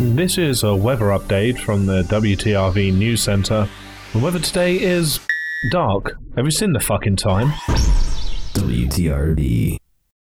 This is a weather update from the WTRV News Center. The weather today is dark. Have you seen the fucking time? WTRV.